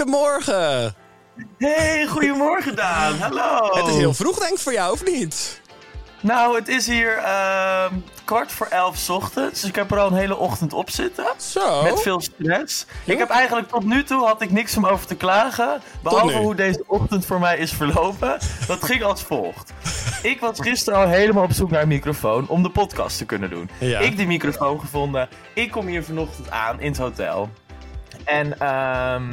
Goedemorgen. Hey, goedemorgen Daan. Hallo. Het is heel vroeg denk ik voor jou, of niet? Nou, het is hier ehm, kwart voor elf 's ochtends. Dus ik heb er al een hele ochtend op zitten. Zo. Met veel stress. Ik heb eigenlijk tot nu toe had ik niks om over te klagen. Behalve hoe deze ochtend voor mij is verlopen. Dat ging als volgt. Ik was gisteren al helemaal op zoek naar een microfoon om de podcast te kunnen doen. Ja. Ik die microfoon gevonden. Ik kom hier vanochtend aan in het hotel. En ehm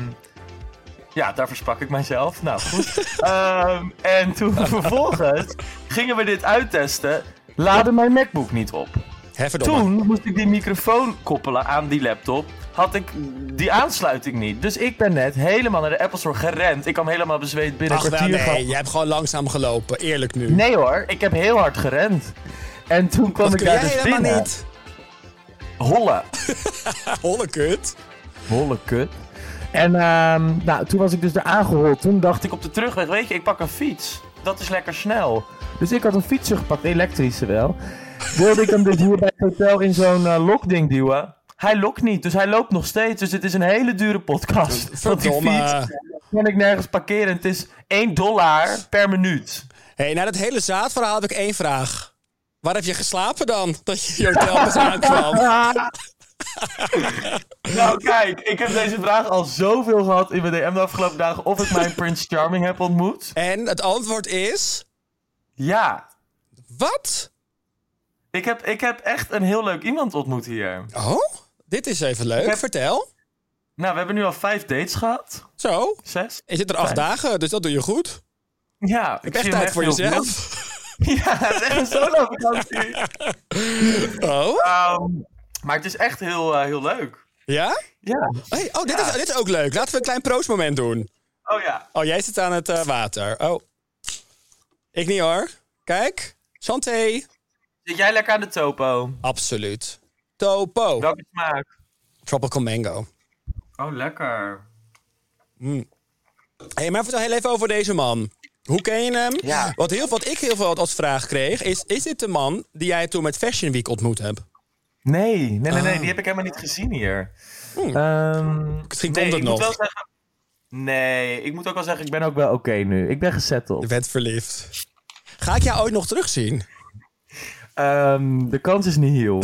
ja, daar versprak ik mijzelf. Nou, goed. Ehm, en toen vervolgens gingen we dit uittesten. Laadde mijn MacBook niet op. Hè, verdomme. Toen moest ik die microfoon koppelen aan die laptop. Had ik die aansluiting niet. Dus ik ben net helemaal naar de Apple Store gerend. Ik kwam helemaal bezweet binnen Ach, een kwartier. nee, jij hebt gewoon langzaam gelopen. Eerlijk nu. Nee hoor, ik heb heel hard gerend. En toen kwam dat ik daar dus binnen. niet. Holle. Holle kut. Holle kut. En ehm, nou, toen was ik dus daar aangehold. Toen dacht ik op de terugweg, weet je, ik pak een fiets. Dat is lekker snel. Dus ik had een fietser gepakt, elektrische wel. Wilde ik hem dus hier bij het hotel in zo'n eh, lokding duwen. Hij lokt niet, dus hij loopt nog steeds. Dus het is een hele dure podcast. Want die fiets kan ik nergens parkeren. Het is 1 dollar per minuut. hey, na dat hele zaadverhaal heb ik één vraag. Waar heb je geslapen dan? Dat je je hotel aankwam. Nou kijk, ik heb deze vraag al zoveel gehad in mijn DM de afgelopen dagen. Of ik mijn Prince Charming heb ontmoet. En het antwoord is... Ja, Wat? ik heb, ik heb echt een heel leuk iemand ontmoet hier. Oh, dit is even leuk. Heb- Vertel. Nou, we hebben nu al vijf dates gehad. Zo, Zes. je zit er acht Vijf. dagen, dus dat doe je goed. Ja, ik Heb echt tijd voor jezelf. Ja, het is echt een solo-vakantie. Oh, Ehm, maar het is echt heel, eh, heel leuk. ja? Ja. Hey, oh, dit, is, dit is ook leuk. Laten we een klein proostmoment doen. Oh ja. Oh, jij zit aan het eh, water. Oh. Ik niet hoor. Kijk. Santé. Zit jij lekker aan de topo? Absoluut. Topo. Welke smaak? Tropical mango. Oh, lekker. hey, maar vertel heel even over deze man. Hoe ken je hem? Ja. Wat, heel, wat ik heel veel als vraag kreeg, is... Is dit de man die jij toen met Fashion Week ontmoet hebt? Nee, nee, nee, nee. Ah. Die heb ik helemaal niet gezien hier. Hmm. Ehm, Misschien nee, komt het nog. Zeggen, nee, ik moet ook wel zeggen, ik ben ook wel oké nu. Ik ben Je gezetteld. bent verliefd. Ga ik jou ooit nog terugzien? Ehm, de kans is niet heel.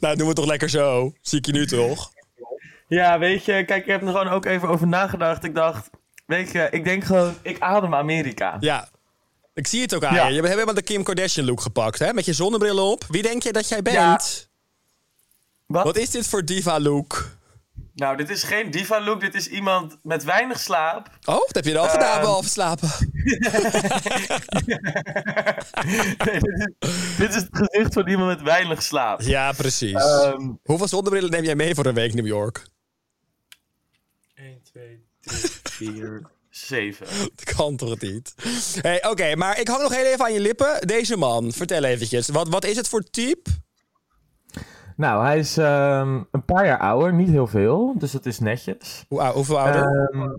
nou, doen we toch lekker zo. Zie ik je nu toch? Ja, weet je, kijk, ik heb er gewoon ook even over nagedacht. Ik dacht, weet je, ik denk gewoon, ik adem Amerika. Ja. Ik zie het ook aan Ja. je. Je hebt helemaal de Kim Kardashian look gepakt, hè? Met je zonnebril op. Wie denk je dat jij bent? Ja. Wat? Wat is dit voor diva look? Nou, dit is geen diva look, dit is iemand met weinig slaap. Oh, dat heb je al gedaan, Ehm. behalve slapen. Nee, dit, is, dit is het gezicht van iemand met weinig slaap. Ja, precies. Ehm, Hoeveel zonnebrillen neem jij mee voor een week New York? 1, 2, 3, 4, 7. Dat kan toch niet? Hey, Oké, maar ik hang nog heel even aan je lippen. Deze man, vertel eventjes. Wat, wat is het voor type? Nou, hij is ehm, een paar jaar ouder, niet heel veel, dus dat is netjes. Hoe, hoeveel ouder? Ehm,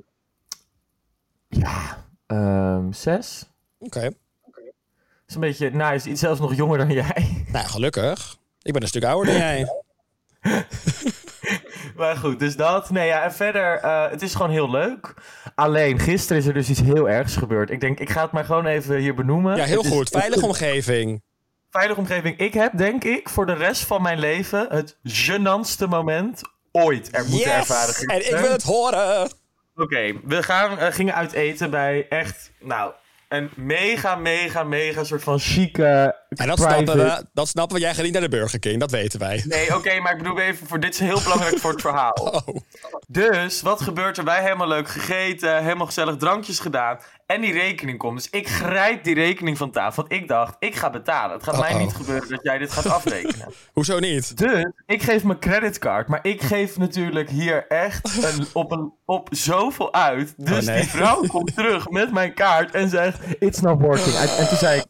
ja, ehm, zes. Oké. Is een beetje, nou, is iets zelfs nog jonger dan jij. Nou, gelukkig. Ik ben een stuk ouder dan jij. Maar goed, dus dat. Nee, ja, en verder, eh, het is gewoon heel leuk. Alleen, gisteren is er dus iets heel ergs gebeurd. Ik denk, ik ga het maar gewoon even hier benoemen. Ja, heel Het is- goed. Veilige omgeving. Veilige omgeving. Ik heb, denk ik, voor de rest van mijn leven het gênantste moment ooit er moeten ervaren. En ik wil het horen. Oké, we gaan, eh, gingen uit eten bij echt, nou, een mega, mega, mega soort van chique. En dat private- snappen we. Dat snappen we. Jij gaat niet naar de Burger King. Dat weten wij. Nee, oké, maar ik bedoel even, voor dit is heel belangrijk voor het verhaal. Oh. Dus, wat gebeurt er? Wij helemaal leuk gegeten, helemaal gezellig drankjes gedaan. En die rekening komt. Dus ik grijp die rekening van tafel. Want ik dacht, ik ga betalen. Het gaat mij niet gebeuren dat jij dit gaat afrekenen. Hoezo niet? Dus, ik geef mijn creditcard. Maar ik geef natuurlijk hier echt een, op, een, op zoveel uit. Dus Oh, nee. die vrouw komt terug met mijn kaart en zegt, it's not working. En, en toen zei ik,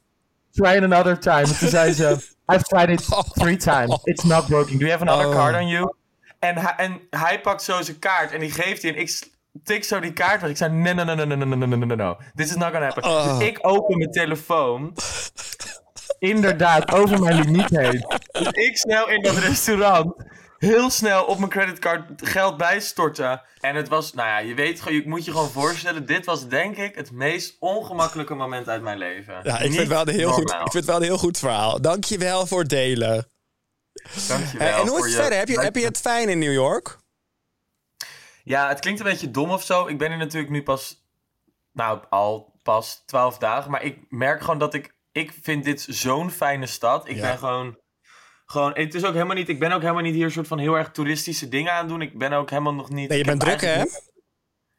try another time. En toen zei ze, I've tried it three times. It's not working. Do you have another Oh. card on you? En hij, en hij pakt zo zijn kaart en die geeft hij. En ik tik zo die kaart weg. Ik zei, no, no, no, no, no, no, no, no. This is not gonna happen. Oh. Dus ik open mijn telefoon. Inderdaad, over mijn limiet heen. Dus ik snel in dat restaurant. Heel snel op mijn creditcard geld bijstorten. En het was, nou ja, je weet gewoon, je moet je gewoon voorstellen. Dit was denk ik het meest ongemakkelijke moment uit mijn leven. Ja, ik vind, Niet wel een heel goed, ik vind het wel een heel goed verhaal. Dankjewel voor het delen. Dankjewel en hoe is het verder? Heb je, heb je het fijn in New York? Ja, het klinkt een beetje dom of zo. Ik ben hier natuurlijk nu pas, nou, al pas twaalf dagen. Maar ik merk gewoon dat ik, ik vind dit zo'n fijne stad. Ik Ja. ben gewoon, gewoon, het is ook helemaal niet, ik ben ook helemaal niet hier soort van heel erg toeristische dingen aan doen. Ik ben ook helemaal nog niet... Nee, je bent druk, hè?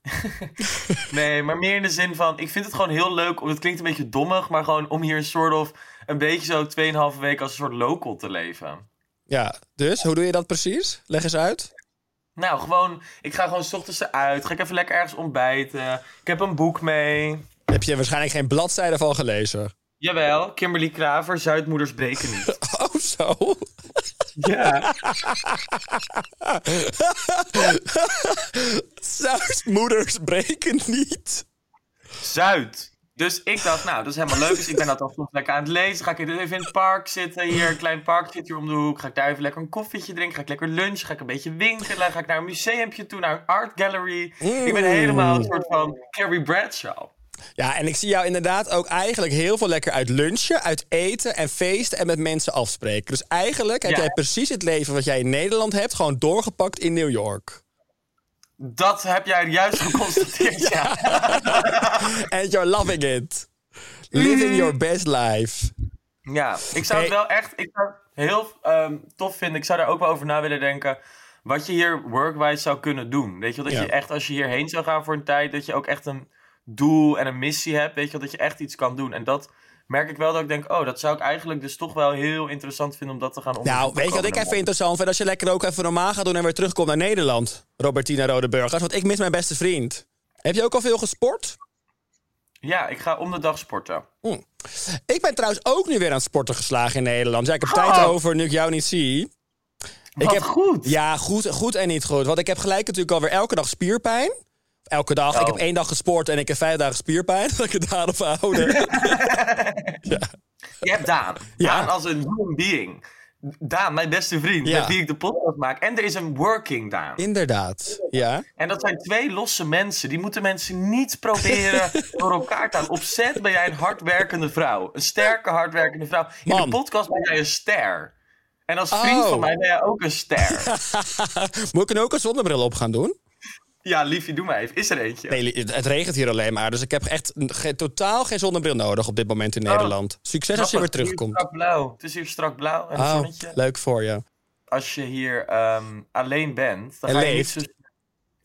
Nee, maar meer in de zin van, ik vind het gewoon heel leuk. Het klinkt een beetje dommig, maar gewoon om hier een soort of, een beetje zo 2,5 weken als een soort local te leven. Ja, dus hoe doe je dat precies? Leg eens uit. Nou, gewoon, ik ga gewoon 's ochtends eruit. Ga ik even lekker ergens ontbijten. Ik heb een boek mee. Heb je waarschijnlijk geen bladzijde van gelezen? Jawel, Kimberly Kraver, Zuidmoeders breken niet. Oh, zo. Ja. Zuidmoeders breken niet. Zuid. Dus ik dacht, nou, dat is helemaal leuk. Dus ik ben dat dan soms lekker aan het lezen. Ga ik even in het park zitten. Hier, een klein park zit hier om de hoek. Ga ik daar even lekker een koffietje drinken. Ga ik lekker lunchen. Ga ik een beetje winkelen. Ga ik naar een museumpje toe, naar een art gallery. Ik ben helemaal een soort van Carrie Bradshaw. Ja, en ik zie jou inderdaad ook eigenlijk heel veel lekker uit lunchen, uit eten en feesten en met mensen afspreken. Dus eigenlijk heb Ja. jij precies het leven wat jij in Nederland hebt, gewoon doorgepakt in New York. Dat heb jij juist geconstateerd, ja. And you're loving it. Living your best life. Ja, ik zou het Hey. wel echt ik zou heel ehm, tof vinden. Ik zou daar ook wel over na willen denken. Wat je hier workwise zou kunnen doen. Weet je wel, dat Ja. je echt als je hierheen zou gaan voor een tijd, dat je ook echt een doel en een missie hebt. Weet je wel, dat je echt iets kan doen. En dat merk ik wel dat ik denk, oh, dat zou ik eigenlijk dus toch wel heel interessant vinden om dat te gaan onderzoeken. Nou, weet je wat ik even interessant vind? Als je lekker ook even normaal gaat doen en weer terugkomt naar Nederland. Robertina Rodeburgers, want ik mis mijn beste vriend. Heb je ook al veel gesport? Ja, ik ga om de dag sporten. Ik ben trouwens ook nu weer aan het sporten geslagen in Nederland. Ja, ik heb Oh. tijd over nu ik jou niet zie. Wat heb, goed. Ja, goed, goed en niet goed. Want ik heb gelijk natuurlijk alweer elke dag spierpijn. Elke dag. Ik Oh. heb één dag gesport en ik heb vijf dagen spierpijn. Dat ik het daarop houden. Je hebt Daan. Ja. Daan als een human being. Daan, mijn beste vriend, Ja. met wie ik de podcast maak. En er is een working Daan. Inderdaad. Ja. En dat zijn twee losse mensen. Die moeten mensen niet proberen door elkaar te halen. Op set ben jij een hardwerkende vrouw. Een sterke, hardwerkende vrouw. In Man. de podcast ben jij een ster. En als vriend Oh. van mij ben jij ook een ster. Moet ik nu ook een zonnebril op gaan doen? Ja, liefie, doe maar even. Is er eentje? Nee, het regent hier alleen maar. Dus ik heb echt ge- totaal geen zonnebril nodig op dit moment in Nederland. Succes als je weer terugkomt. Het is hier strak blauw. Het is hier strak blauw. En Oh, zonnetje. leuk voor je. Als je hier ehm, alleen bent. Dan En ga je leeft.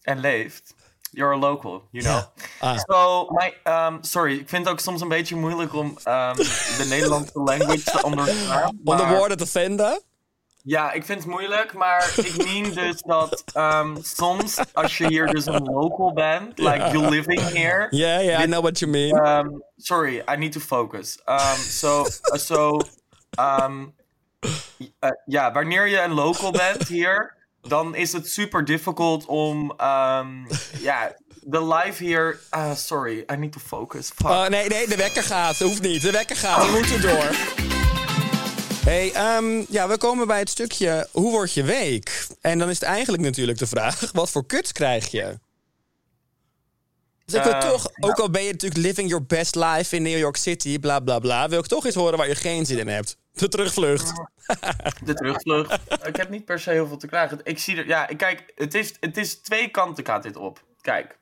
En leeft. You're a local, you know. Ah. So, my, um, sorry, ik vind het ook soms een beetje moeilijk om um, de Nederlandse language te onderstaan. Om de woorden te vinden. Ja, ik vind het moeilijk, maar ik meen dus dat um, soms als je hier dus een local bent, like you're living here. Yeah, yeah, I know what you mean. Um, sorry, I need to focus. Um, so, uh, so, um, uh, ja, wanneer je een local bent hier, dan is het super difficult om, ja, de live hier... Ah, sorry, I need to focus. Fuck. Oh, nee, nee, de wekker gaat. Hoeft niet. De wekker gaat. We moeten door. Hey, ehm, ja, we komen bij het stukje hoe wordt je week? En dan is het eigenlijk natuurlijk de vraag, wat voor kuts krijg je? Dus ik wil toch, ook al ben je natuurlijk living your best life in New York City, bla bla bla, wil ik toch eens horen waar je geen zin in hebt. De terugvlucht. De terugvlucht. ik heb niet per se heel veel te klagen. Ik zie er... Ja, kijk, het is, het is twee kanten gaat dit op. Kijk,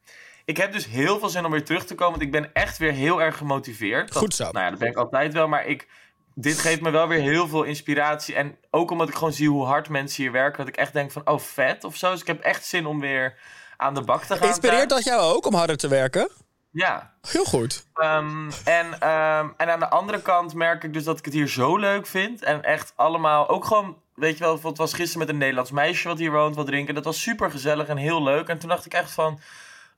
ik heb dus heel veel zin om weer terug te komen. Want ik ben echt weer heel erg gemotiveerd. Dat- Goed zo. Nou ja, dat ben ik altijd wel. Maar ik, dit geeft me wel weer heel veel inspiratie. En ook omdat ik gewoon zie hoe hard mensen hier werken. Dat ik echt denk van, oh vet of zo. Dus ik heb echt zin om weer aan de bak te gaan. Inspireert dat jou ook om harder te werken? Ja. Heel goed. Ehm, en, ehm, en aan de andere kant merk ik dus dat ik het hier zo leuk vind. En echt allemaal, ook gewoon, weet je wel, bijvoorbeeld was gisteren met een Nederlands meisje wat hier woont, wat drinken. Dat was super gezellig en heel leuk. En toen dacht ik echt van,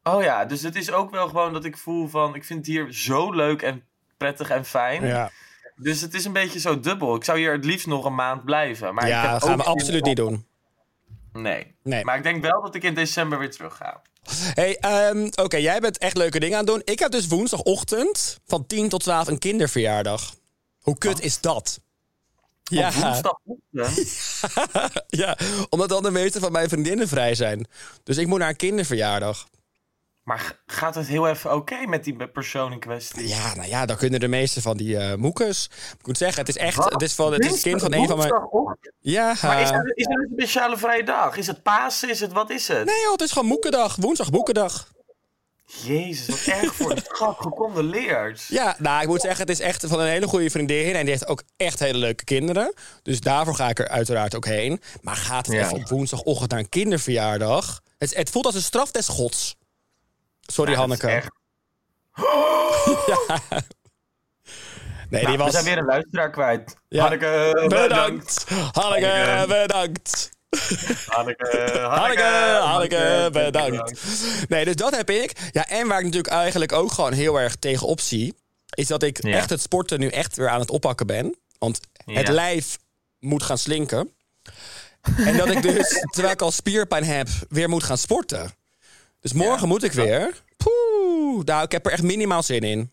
oh ja, dus het is ook wel gewoon dat ik voel van, ik vind het hier zo leuk en prettig en fijn. Ja, Dus het is een beetje zo dubbel. Ik zou hier het liefst nog een maand blijven. Maar ik ja dat gaan we absoluut niet doen. Nee. Nee. Maar ik denk wel dat ik in december weer terug ga. Hey, ehm, oké, jij bent echt leuke dingen aan het doen. Ik heb dus woensdagochtend van 10 tot 12 een kinderverjaardag. Hoe kut is dat? Ja, woensdagochtend. ja, omdat dan de meeste van mijn vriendinnen vrij zijn. Dus ik moet naar een kinderverjaardag. Maar gaat het heel even oké met die persoon in kwestie? Ja, nou ja, dan kunnen de meeste van die eh moekes. Ik moet zeggen, het is echt. Wat? Het is, van, het is het kind van een van mijn. Woensdagochtend? Ja. Maar is er, is er een speciale vrije dag? Is het Pasen? Is het, wat is het? Nee, joh, het is gewoon moekendag. Woensdag moekendag. Jezus, wat erg voor de schat, gecondoleerd. Ja, nou, ik moet zeggen, het is echt van een hele goede vriendin. En die heeft ook echt hele leuke kinderen. Dus daarvoor ga ik er uiteraard ook heen. Maar gaat het Ja. even op woensdagochtend naar een kinderverjaardag? Het, het voelt als een straf des gods. Sorry, Ja, Hanneke. echt- Nee, Nou, die was... We zijn weer een luisteraar kwijt. Ja. Hanneke, bedankt. Bedankt. Hanneke, bedankt. Hanneke, Hanneke, Hanneke, Hanneke, bedankt. Nee, dus dat heb ik. Ja, en waar ik natuurlijk eigenlijk ook gewoon heel erg tegenop zie... is dat ik Ja. echt het sporten nu echt weer aan het oppakken ben. Want het Ja. lijf moet gaan slinken. En dat ik dus, terwijl ik al spierpijn heb, weer moet gaan sporten. Dus morgen moet ik weer. Poeh, nou, ik heb er echt minimaal zin in.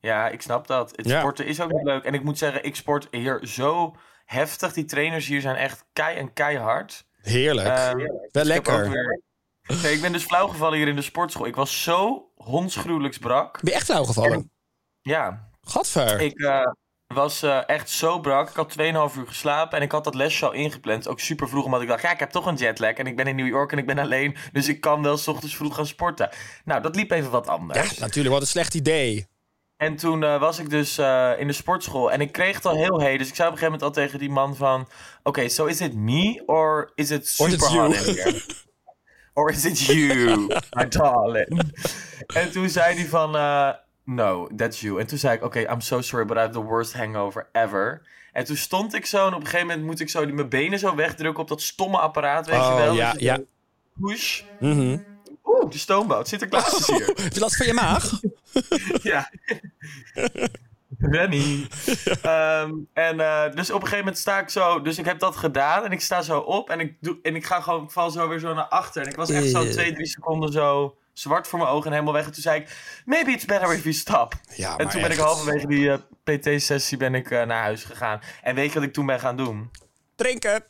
Ja, ik snap dat. Het Ja. sporten is ook niet leuk. En ik moet zeggen, ik sport hier zo heftig. Die trainers hier zijn echt kei en keihard. Heerlijk. Ehm, Wel heb lekker. ook weer- Nee, ik ben dus flauw gevallen hier in de sportschool. Ik was zo hondsgruwelijks brak. Ben je echt flauw gevallen? Ja, Gadver. ik eh, was eh, echt zo brak. Ik had 2,5 uur geslapen en ik had dat lesje al ingepland. Ook super vroeg, omdat ik dacht, ja, ik heb toch een jetlag. En ik ben in New York en ik ben alleen. Dus ik kan wel s ochtends vroeg gaan sporten. Nou, dat liep even wat Ja, anders. natuurlijk. Wat een slecht idee. En toen eh, was ik dus eh, in de sportschool en ik kreeg het al heel heet. Dus ik zei op een gegeven moment al tegen die man van... Oké, so is it me or is it super hot you. in here? Or is it you, my darling? en toen zei hij van... no, that's you. En toen zei ik... Oké, I'm so sorry, but I have the worst hangover ever. En toen stond ik zo en op een gegeven moment moet ik zo die, mijn benen zo wegdrukken op dat stomme apparaat, weet je Oh, wel? ja, je ja. Push. Mhm. Oeh, de stoomboot. Sinterklaas is hier. Heb je last van je maag? Ja. Rennie. Ehm, en eh, dus op een gegeven moment sta ik zo. Dus ik heb dat gedaan. En ik sta zo op. En ik, doe, en ik ga gewoon. Ik val zo weer zo naar achter. En ik was echt zo twee, drie seconden zo. Zwart voor mijn ogen en helemaal weg. En toen zei ik. Maybe it's better if you stop. Ja, en toen ben ik halverwege die eh, PT-sessie ben ik eh, naar huis gegaan. En weet je wat ik toen ben gaan doen? Drinken.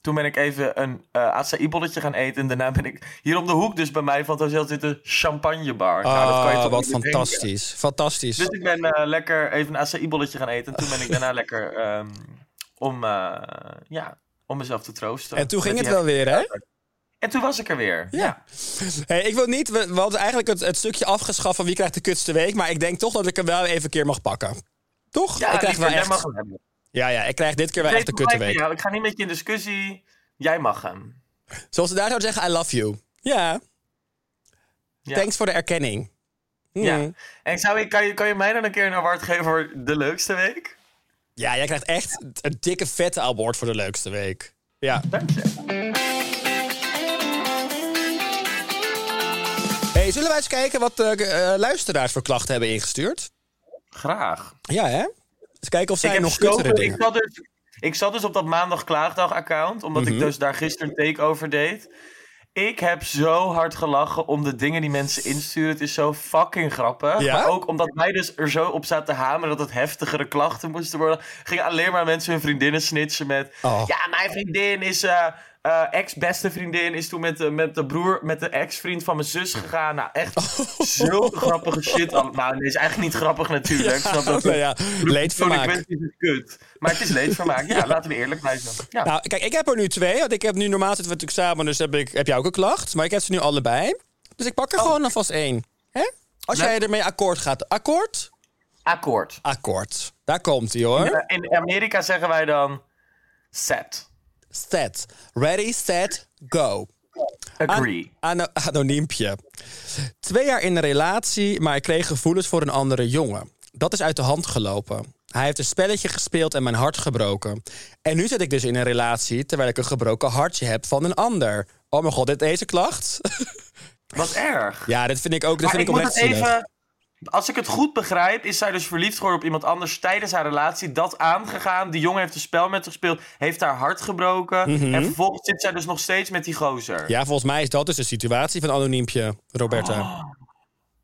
Toen ben ik even een eh acai-bolletje gaan eten. En daarna ben ik hier om de hoek, dus bij mij van het hotel, zit een champagnebar. Nou, dat kan je Ah, toch wat meer drinken? fantastisch. Fantastisch. Dus ik ben lekker even een acai-bolletje gaan eten. En toen ben ik daarna lekker ehm, om, ja, om mezelf te troosten. En toen ging het wel weer, hè? En toen was ik er weer. Ja. Hey, ik wil niet, we, we hadden eigenlijk het, het stukje afgeschaft van wie krijgt de kutste week. Maar ik denk toch dat ik hem wel even een keer mag pakken. Toch? Ja, ik krijg wel echt. mag hem hebben. Ja, ja, ik krijg dit keer wel echt de kutte gelijk week. Ik ga niet met je in discussie. Jij mag hem. Zoals ze daar zouden zeggen, I love you. Ja, Ja. thanks voor de erkenning. Ja. En zou ik, kan, je, kan je mij dan een keer een award geven voor de leukste week? Ja, jij krijgt echt een dikke vette award voor de leukste week. Ja. Dank je. Hey, zullen wij eens kijken wat de eh, luisteraars voor klachten hebben ingestuurd? Graag. Ja, hè? Eens kijken of zij ik, nog kuttere ik, dingen... zat dus, ik zat dus op dat maandag klaagdag account. Omdat Mhm. ik dus daar gisteren een takeover deed. Ik heb zo hard gelachen om de dingen die mensen insturen. Het is zo fucking grappig. Ja? Maar ook omdat wij dus er zo op zaten te hameren dat het heftigere klachten moesten worden. Gingen alleen maar mensen hun vriendinnen snitchen met... Oh. Ja, mijn vriendin is... eh, eh, ex-beste vriendin is toen met de, met de broer, met de ex-vriend van mijn zus gegaan. Nou, echt zulke grappige shit. Nou, nee, is eigenlijk niet grappig natuurlijk. Snap dat Nou ja, leedvermaak. kut. Maar het is leedvermaak. Ja, laten we eerlijk blijven. Ja. Nou, kijk, ik heb er nu twee. Want ik heb nu normaal zitten we natuurlijk samen, dus heb, ik, heb jij ook een klacht. Maar ik heb ze nu allebei. Dus ik pak er gewoon alvast één. Hè? Als jij ermee akkoord gaat. Akkoord? Akkoord. Akkoord. Daar komt hij hoor. Ja, In Amerika zeggen wij dan set. Set. Ready, set, go. Agree. Ano anoniempje. Twee jaar in een relatie, maar ik kreeg gevoelens voor een andere jongen. Dat is uit de hand gelopen. Hij heeft een spelletje gespeeld en mijn hart gebroken. En nu zit ik dus in een relatie terwijl ik een gebroken hartje heb van een ander. Oh mijn god, dit deze klacht? Wat erg. ja, dit vind ik ook, dit maar vind ik ik moet het even... Als ik het goed begrijp, is zij dus verliefd geworden op iemand anders tijdens haar relatie. Dat aangegaan. Die jongen heeft een spel met haar gespeeld. Heeft haar hart gebroken. En vervolgens zit zij dus nog steeds met die gozer. Mhm. Ja, volgens mij is dat dus de situatie van anoniempje, Roberta.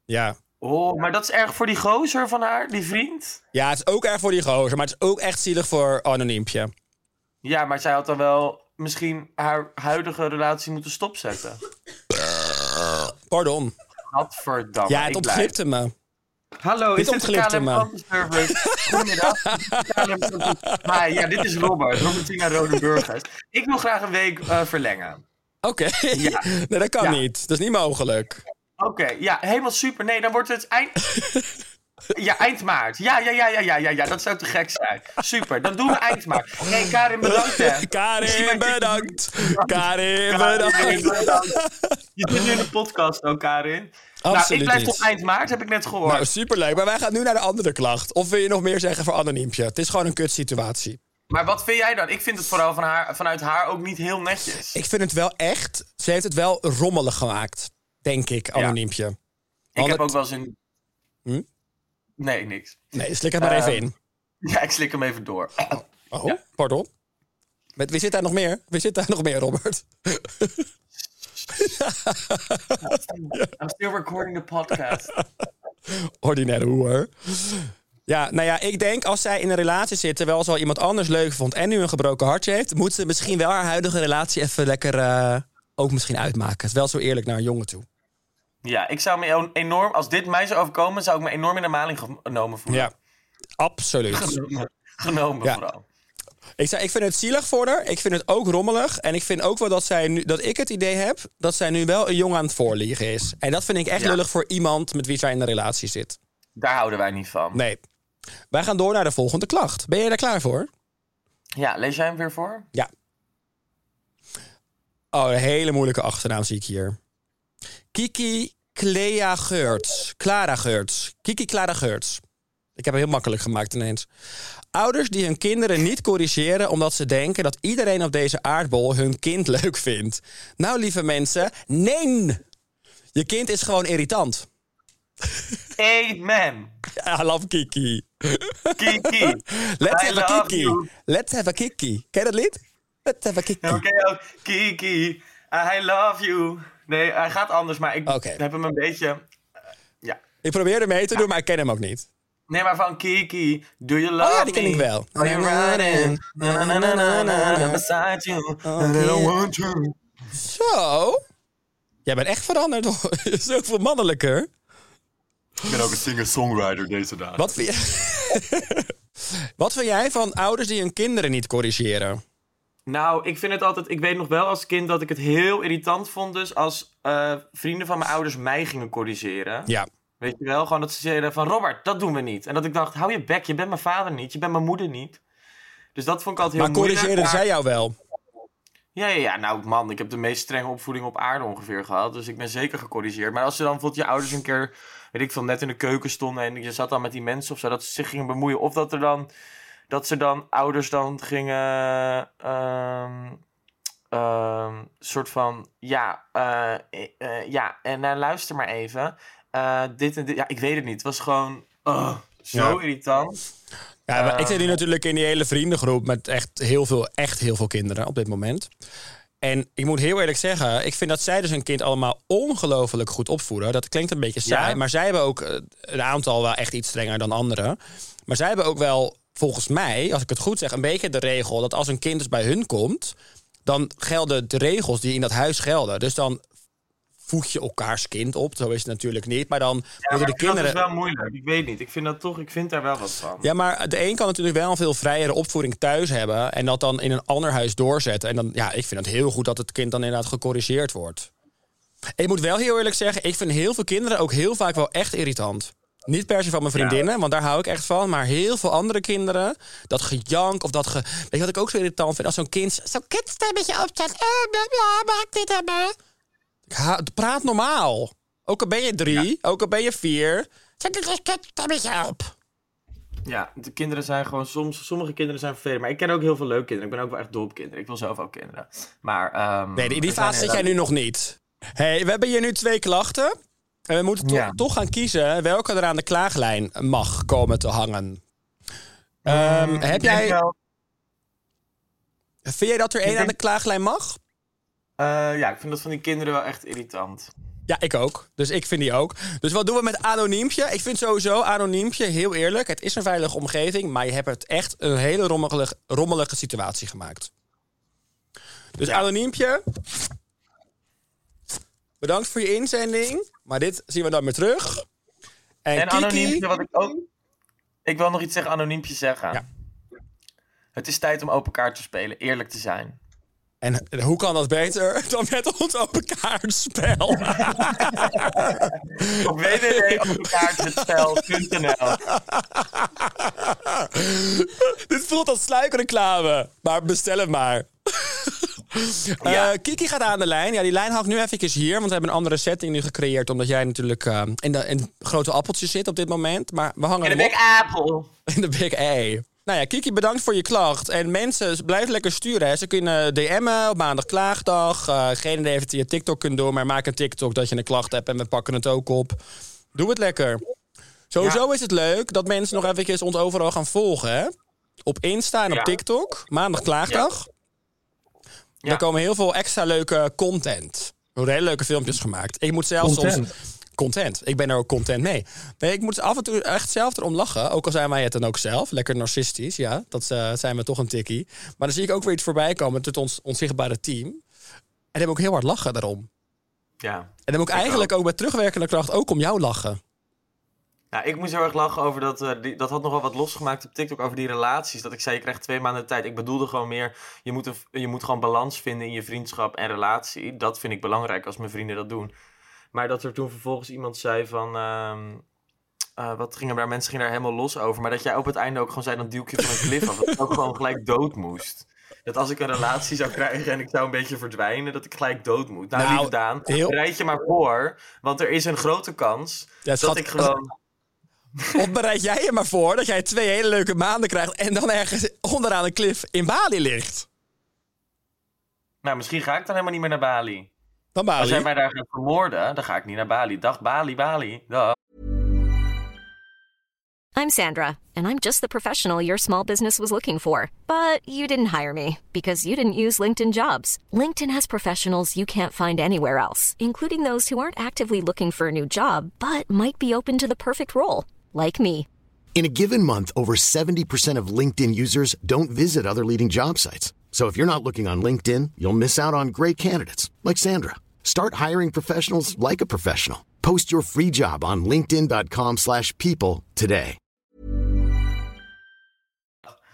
Ja. Oh, maar dat is erg voor die gozer van haar, die vriend. ja, het is ook erg voor die gozer, maar het is ook echt zielig voor anoniempje. Ja, maar zij had dan wel misschien haar huidige relatie moeten stopzetten. Pardon. Gadverdamme. Ja, het ontglipte me. Hallo, Dit is dit KLM klantenservice? Goedemiddag. KLM Hi, ja, dit is Robert, Robertina Rodenburgers. Ik wil graag een week eh, verlengen. Oké. Ja. nee, dat kan Ja. niet. Dat is niet mogelijk. Oké, ja, helemaal super. Nee, dan wordt het eind... Ja, eind maart. Ja, ja, ja, ja, ja, ja, ja, dat zou te gek zijn. Super, dan doen we eind maart. Hey, Karin, bedankt hè. Karin, bedankt. Karin, Karin, bedankt. bedankt. Je zit nu in de podcast ook, Karin. Nou, ik blijf tot eind maart, heb ik net gehoord. Nou, superleuk. Maar wij gaan nu naar de andere klacht. Of wil je nog meer zeggen voor anoniempje? Het is gewoon een kutsituatie. Maar wat vind jij dan? Ik vind het vooral van haar, vanuit haar ook niet heel netjes. Ik vind het wel echt... Ze heeft het wel rommelig gemaakt. Denk ik, anoniempje. Ik Want heb het- ook wel eens een... Hm? Nee, niks. Nee, slik het maar even Ehm, in. Ja, ik slik hem even door. Oh, pardon? Met, wie zit daar nog meer? Wie zit daar nog meer, Robert? I'm still recording the podcast. Ordinaire hoer. Ja, nou ja, ik denk als zij in een relatie zit terwijl ze al iemand anders leuk vond en nu een gebroken hartje heeft, moet ze misschien wel haar huidige relatie even lekker eh, ook misschien uitmaken. Het is wel zo eerlijk naar een jongen toe. Ja, ik zou me enorm... Als dit mij zou overkomen, zou ik me enorm in de maling genomen voelen. Ja, absoluut. Genomen Ja. vooral. Ik, zei, ik vind het zielig voor haar. Ik vind het ook rommelig. En ik vind ook wel dat, zij nu, dat ik het idee heb dat zij nu wel een jongen aan het voorliegen is. En dat vind ik echt Ja. lullig voor iemand met wie zij in een relatie zit. Daar houden wij niet van. Nee. Wij gaan door naar de volgende klacht. Ben je daar klaar voor? Ja, lees jij hem weer voor? Ja. Oh, een hele moeilijke achternaam zie ik hier. Kiki Clea Geurts. Clara Geurts. Kiki Clara Geurts. Ik heb het heel makkelijk gemaakt ineens. Ouders die hun kinderen niet corrigeren omdat ze denken dat iedereen op deze aardbol hun kind leuk vindt. Nou, lieve mensen, nee! Je kind is gewoon irritant. Amen. I love Kiki. Kiki. Let's I have a Kiki. you. Let's have a Kiki. Ken je dat lied? Let's have a Kiki. Oké, ook. Kiki. I love you. Nee, hij gaat anders, maar ik heb hem een beetje... eh, ja. Ik probeer er mee te doen, maar ik ken hem ook niet. Nee, maar van Kiki. Do you love Oh ja, die ken me? ik wel. Are you running? Na, na, na, na, na, na, beside you. And I don't want you. Zo. Jij bent echt veranderd. hoor. Zoveel mannelijker. Ik ben ook een singer-songwriter deze dagen. Wat vind, je... Wat vind jij van ouders die hun kinderen niet corrigeren? Nou, ik vind het altijd... Ik weet nog wel als kind dat ik het heel irritant vond. Dus als eh, vrienden van mijn ouders mij gingen corrigeren. Ja. Weet je wel? Gewoon dat ze zeiden van... Robert, dat doen we niet. En dat ik dacht, hou je bek. Je bent mijn vader niet. Je bent mijn moeder niet. Dus dat vond ik altijd heel Maar moeilijk. corrigeerden maar- zij jou wel? Ja, ja, ja, nou man, ik heb de meest strenge opvoeding op aarde ongeveer gehad. Dus ik ben zeker gecorrigeerd. Maar als ze dan bijvoorbeeld je ouders een keer, weet ik veel, net in de keuken stonden en je zat dan met die mensen of zo, dat ze zich gingen bemoeien. Of dat er dan, dat ze dan, ouders dan gingen, ehm ehm, soort van, ja, eh, eh, ja, en nou luister maar even. Eh, dit en dit, ja, ik weet het niet. Het was gewoon, oh, zo Ja. irritant. Ja, maar ik zit nu natuurlijk in die hele vriendengroep met echt heel veel, echt heel veel kinderen op dit moment. En ik moet heel eerlijk zeggen, ik vind dat zij dus een kind allemaal ongelooflijk goed opvoeden. Dat klinkt een beetje saai, Ja. maar zij hebben ook eh, een aantal wel echt iets strenger dan anderen. Maar zij hebben ook wel, volgens mij, als ik het goed zeg, een beetje de regel dat als een kind dus bij hun komt, dan gelden de regels die in dat huis gelden. Dus dan voed je elkaars kind op. Zo is het natuurlijk niet. Maar dan moeten de kinderen. Dat is wel moeilijk. Ik weet niet. Ik vind dat toch, ik vind daar wel wat van. Ja, maar de een kan natuurlijk wel een veel vrijere opvoeding thuis hebben. En dat dan in een ander huis doorzetten. En dan, ja, ik vind het heel goed dat het kind dan inderdaad gecorrigeerd wordt. Ik moet wel heel eerlijk zeggen, ik vind heel veel kinderen ook heel vaak wel echt irritant. Niet per se van mijn vriendinnen, want daar hou ik echt van. Maar heel veel andere kinderen, dat gejank of dat ge... Weet je wat ik ook zo irritant vind? Als zo'n kind zo'n kindstemmetje opzet. Eh, ja, ik dit hebben? Praat normaal. Ook al ben je drie, ook al ben je vier. Zet het kindstemmetje op. Ja, de kinderen zijn gewoon soms... Sommige kinderen zijn vervelend. Maar ik ken ook heel veel leuke kinderen. Ik ben ook wel echt dol op kinderen. Ik wil zelf ook kinderen. Maar... ehm, Nee, in die fase zit jij nu nog niet. hey, we hebben hier nu twee klachten. En we moeten to- Ja. toch gaan kiezen welke er aan de klaaglijn mag komen te hangen. Ehm, ik heb jij, vind jij dat er één aan de klaaglijn mag? Eh, ja, ik vind dat van die kinderen wel echt irritant. Ja, ik ook. Dus ik vind die ook. Dus wat doen we met anoniempje? Ik vind sowieso anoniempje heel eerlijk. Het is een veilige omgeving, maar je hebt het echt een hele rommelige, rommelige situatie gemaakt. Dus Ja. anoniempje. Bedankt voor je inzending. Maar dit zien we dan weer terug. En, En Kiki, anoniempje, wat ik ook... Ik wil nog iets zeggen, anoniempje zeggen. Ja. Het is tijd om open kaart te spelen, eerlijk te zijn. En hoe kan dat beter dan met ons open kaartspel? Op www.openkaartspel.nl Dit voelt als sluikreclame. Maar bestel het maar. Ja. Eh, Kiki gaat aan de lijn. Ja, die lijn hangt nu even hier. Want we hebben een andere setting nu gecreëerd. Omdat jij natuurlijk eh, in, de, in grote appeltjes zit op dit moment. Maar we hangen En de Big op Apple. in de Big A. Nou ja, Kiki, bedankt voor je klacht. En mensen, blijf lekker sturen. Hè. Ze kunnen DM'en op maandag klaagdag. Eh geen idee of het via TikTok kunt doen. Maar maak een TikTok dat je een klacht hebt. En we pakken het ook op. Doe het lekker. Sowieso is het leuk dat mensen nog eventjes ons overal gaan volgen. Hè? Op Insta en op Ja. TikTok. Maandag klaagdag. Ja. Er komen heel veel extra leuke content. Er worden hele leuke filmpjes gemaakt. Ik moet zelfs Content. soms... Content. Ik ben er ook content mee. Nee, ik moet af en toe echt zelf erom lachen. Ook al zijn wij het dan ook zelf. Lekker narcistisch, ja. Dat eh, zijn we toch een tikkie. Maar dan zie ik ook weer iets voorbij komen tot ons onzichtbare team. En dan heb ook heel hard lachen daarom. Ja. En dan moet ik eigenlijk ook. met terugwerkende kracht ook om jou lachen. Nou, ik moest heel erg lachen over dat. eh, die, dat had nogal wat losgemaakt op TikTok over die relaties. Dat ik zei, je krijgt twee maanden tijd. Ik bedoelde gewoon meer. Je moet, een, je moet gewoon balans vinden in je vriendschap en relatie. Dat vind ik belangrijk als mijn vrienden dat doen. Maar dat er toen vervolgens iemand zei van. ehm, eh, wat gingen daar? Mensen gingen daar helemaal los over. Maar dat jij op het einde ook gewoon zei: dan duw ik je van een klif af. Dat ik ook gewoon gelijk dood moest. Dat als ik een relatie zou krijgen en ik zou een beetje verdwijnen, dat ik gelijk dood moet. Nou, Nou, lieve Daan, heel- bereid je maar voor. Want er is een grote kans Ja, dat ik gewoon. Of bereid jij je maar voor dat jij twee hele leuke maanden krijgt. en dan ergens onderaan een klif in Bali ligt? Nou, misschien ga ik dan helemaal niet meer naar Bali. Dan Als jij mij daar gaat vermoorden, dan ga ik niet naar Bali. Dag Bali, Bali. Dag. I'm Sandra, and I'm just the professional your small business was looking for. But you didn't hire me because you didn't use LinkedIn jobs. LinkedIn has professionals you can't find anywhere else, including those who aren't actively looking for a new job but might be open to the perfect role, like me. In a given month, over 70% of LinkedIn users don't visit other leading job sites. So if you're not looking on LinkedIn, you'll miss out on great candidates like Sandra. Start hiring professionals like a professional. Post your free job on linkedin.com/people slash people today.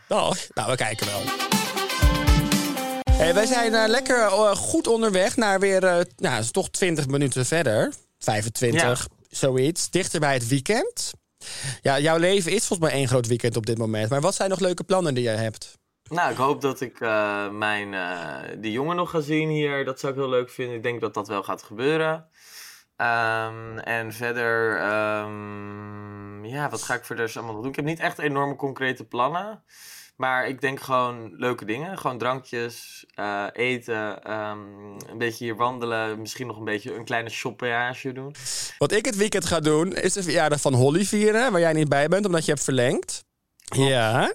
Dag. Nou, we kijken wel. Hey, wij zijn eh, lekker eh, goed onderweg naar weer, nou, het is toch 20 minuten verder. 25, zoiets. Dichter bij het weekend. Ja, jouw leven is volgens mij één groot weekend op dit moment. Maar wat zijn nog leuke plannen die jij hebt? Nou, ik hoop dat ik eh, mijn, eh, die jongen nog ga zien hier. Dat zou ik heel leuk vinden. Ik denk dat dat wel gaat gebeuren. Ehm, en verder, ehm, ja, wat ga ik verder allemaal doen? Ik heb niet echt enorme concrete plannen. Maar ik denk gewoon leuke dingen. Gewoon drankjes, eh, eten, ehm, een beetje hier wandelen. Misschien nog een beetje een kleine shoppage doen. Wat ik het weekend ga doen, is de verjaardag van Holly vieren. Waar jij niet bij bent, omdat je hebt verlengd. Ja.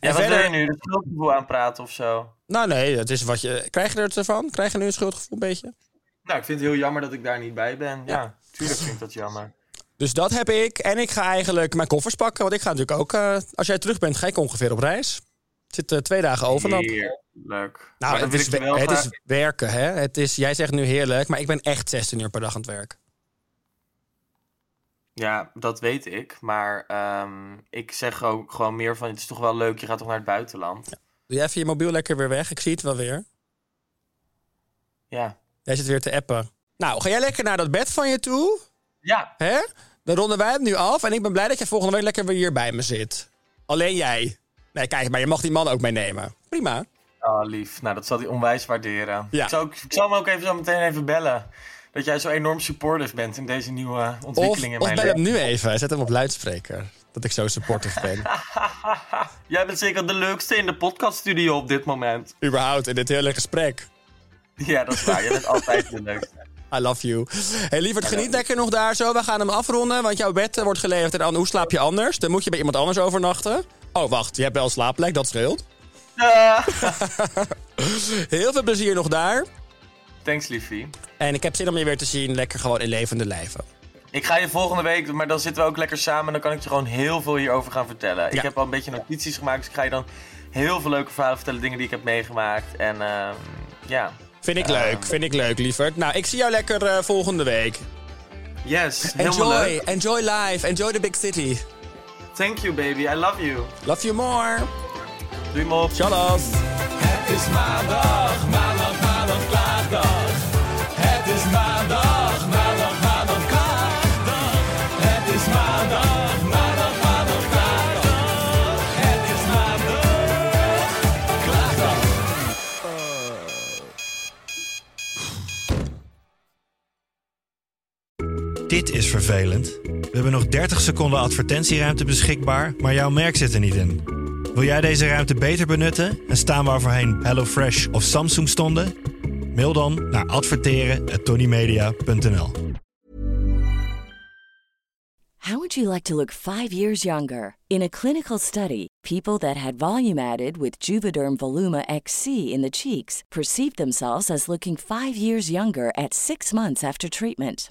Ja, wat wil je nu? Het schuldgevoel aanpraten of zo? Nou nee, het is wat je... Krijg je er ervan? Krijg je nu een schuldgevoel een beetje? Nou, ik vind het heel jammer dat ik daar niet bij ben. Ja, tuurlijk vind ik dat jammer. Dus dat heb ik. En ik ga eigenlijk mijn koffers pakken. Want ik ga natuurlijk ook... eh, als jij terug bent, ga ik ongeveer op reis. Het zit eh, twee dagen over dan. Heerlijk. Nou, het, is, ik het is werken, hè. Het is, jij zegt nu heerlijk, maar ik ben echt 16 uur per dag aan het werk. Ja, dat weet ik. Maar ehm, ik zeg ook gewoon meer van... Het is toch wel leuk, je gaat toch naar het buitenland? Ja. Doe jij even je mobiel lekker weer weg? Ik zie het wel weer. Ja. Jij zit weer te appen. Nou, ga jij lekker naar dat bed van je toe? Ja. Hè? Dan ronden wij het nu af. En ik ben blij dat je volgende week lekker weer hier bij me zit. Alleen jij. Nee, kijk, maar je mag die man ook meenemen. Prima. Oh, lief. Nou, dat zal hij onwijs waarderen. Ja. Ik, zal, ik zal hem ook even zo meteen even bellen. Dat jij zo enorm supportive bent in deze nieuwe Of, ontwikkeling in of mijn bel hem nu even. Zet hem op luidspreker. Dat ik zo supportive ben. Jij bent zeker de leukste in de podcaststudio op dit moment. Überhaupt in dit hele gesprek. Ja, dat is waar. Jij bent altijd de leukste. I love you. Hey, lieverd, geniet lekker nog daar zo. We gaan hem afronden, want jouw bed eh, wordt geleverd. En dan, hoe slaap je anders? Dan moet je bij iemand anders overnachten. Oh, wacht. Je hebt wel een slaapplek. Dat scheelt. Heel veel plezier nog daar. Thanks, liefie. En ik heb zin om je weer te zien. Lekker gewoon in levende lijven. Ik ga je volgende week, maar dan zitten we ook lekker samen. En dan kan ik je gewoon heel veel hierover gaan vertellen. Ja. Ik heb al een beetje notities gemaakt. Dus ik ga je dan heel veel leuke verhalen vertellen. Dingen die ik heb meegemaakt. En ehm, ja. Vind ik leuk. Vind ik leuk, lieverd. Nou, ik zie jou lekker eh, volgende week. Yes, helemaal Enjoy. leuk. Enjoy life. Enjoy the big city. Thank you, baby. I love you. Love you more. Doei, mop. Shalom. Het is maandag, maandag, maandag. Het is maandag, maandag, maandag, klaagdag. Het is maandag, maandag, maandag, klaagdag. Het is maandag, klaagdag. Dit is vervelend. We hebben nog 30 seconden advertentieruimte beschikbaar, maar jouw merk zit er niet in. Wil jij deze ruimte beter benutten en staan waar voorheen HelloFresh of Samsung stonden? Mail dan naar adverteren@tonymedia.nl. How would you like to look five years younger? In a clinical study, people that had volume added with Juvederm Voluma XC in the cheeks perceived themselves as looking five years younger at six months after treatment.